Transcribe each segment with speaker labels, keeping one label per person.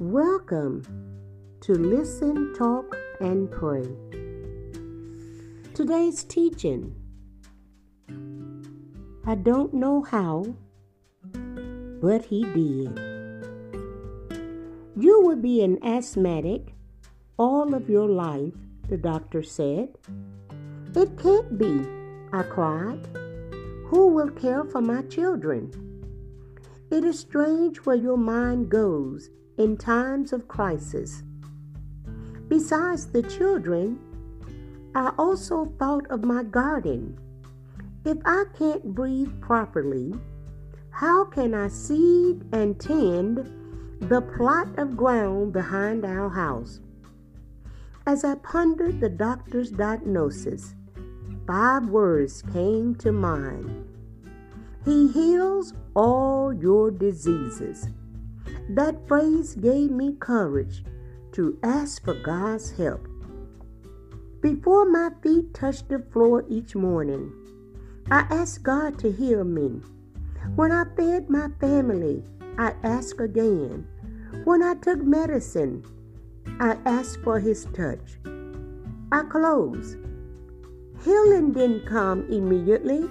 Speaker 1: Welcome to Listen, Talk, and Pray. Today's teaching I don't know how, but He did. You will be an asthmatic all of your life, the doctor said. It can't be, I cried. Who will care for my children? It is strange where your mind goes in times of crisis. Besides the children, I also thought of my garden. If I can't breathe properly, how can I seed and tend the plot of ground behind our house? As I pondered the doctor's diagnosis, five words came to mind He heals all your diseases. That phrase gave me courage to ask for God's help. Before my feet touched the floor each morning, I asked God to heal me. When I fed my family, I asked again. When I took medicine, I asked for His touch. I close. Healing didn't come immediately.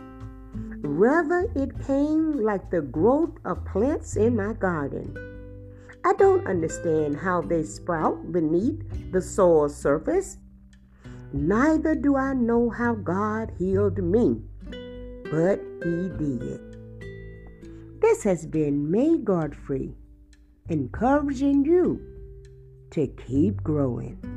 Speaker 1: Rather, it came like the growth of plants in my garden. I don't understand how they sprout beneath the soil surface. Neither do I know how God healed me, but He did. This has been May Godfrey, encouraging you to keep growing.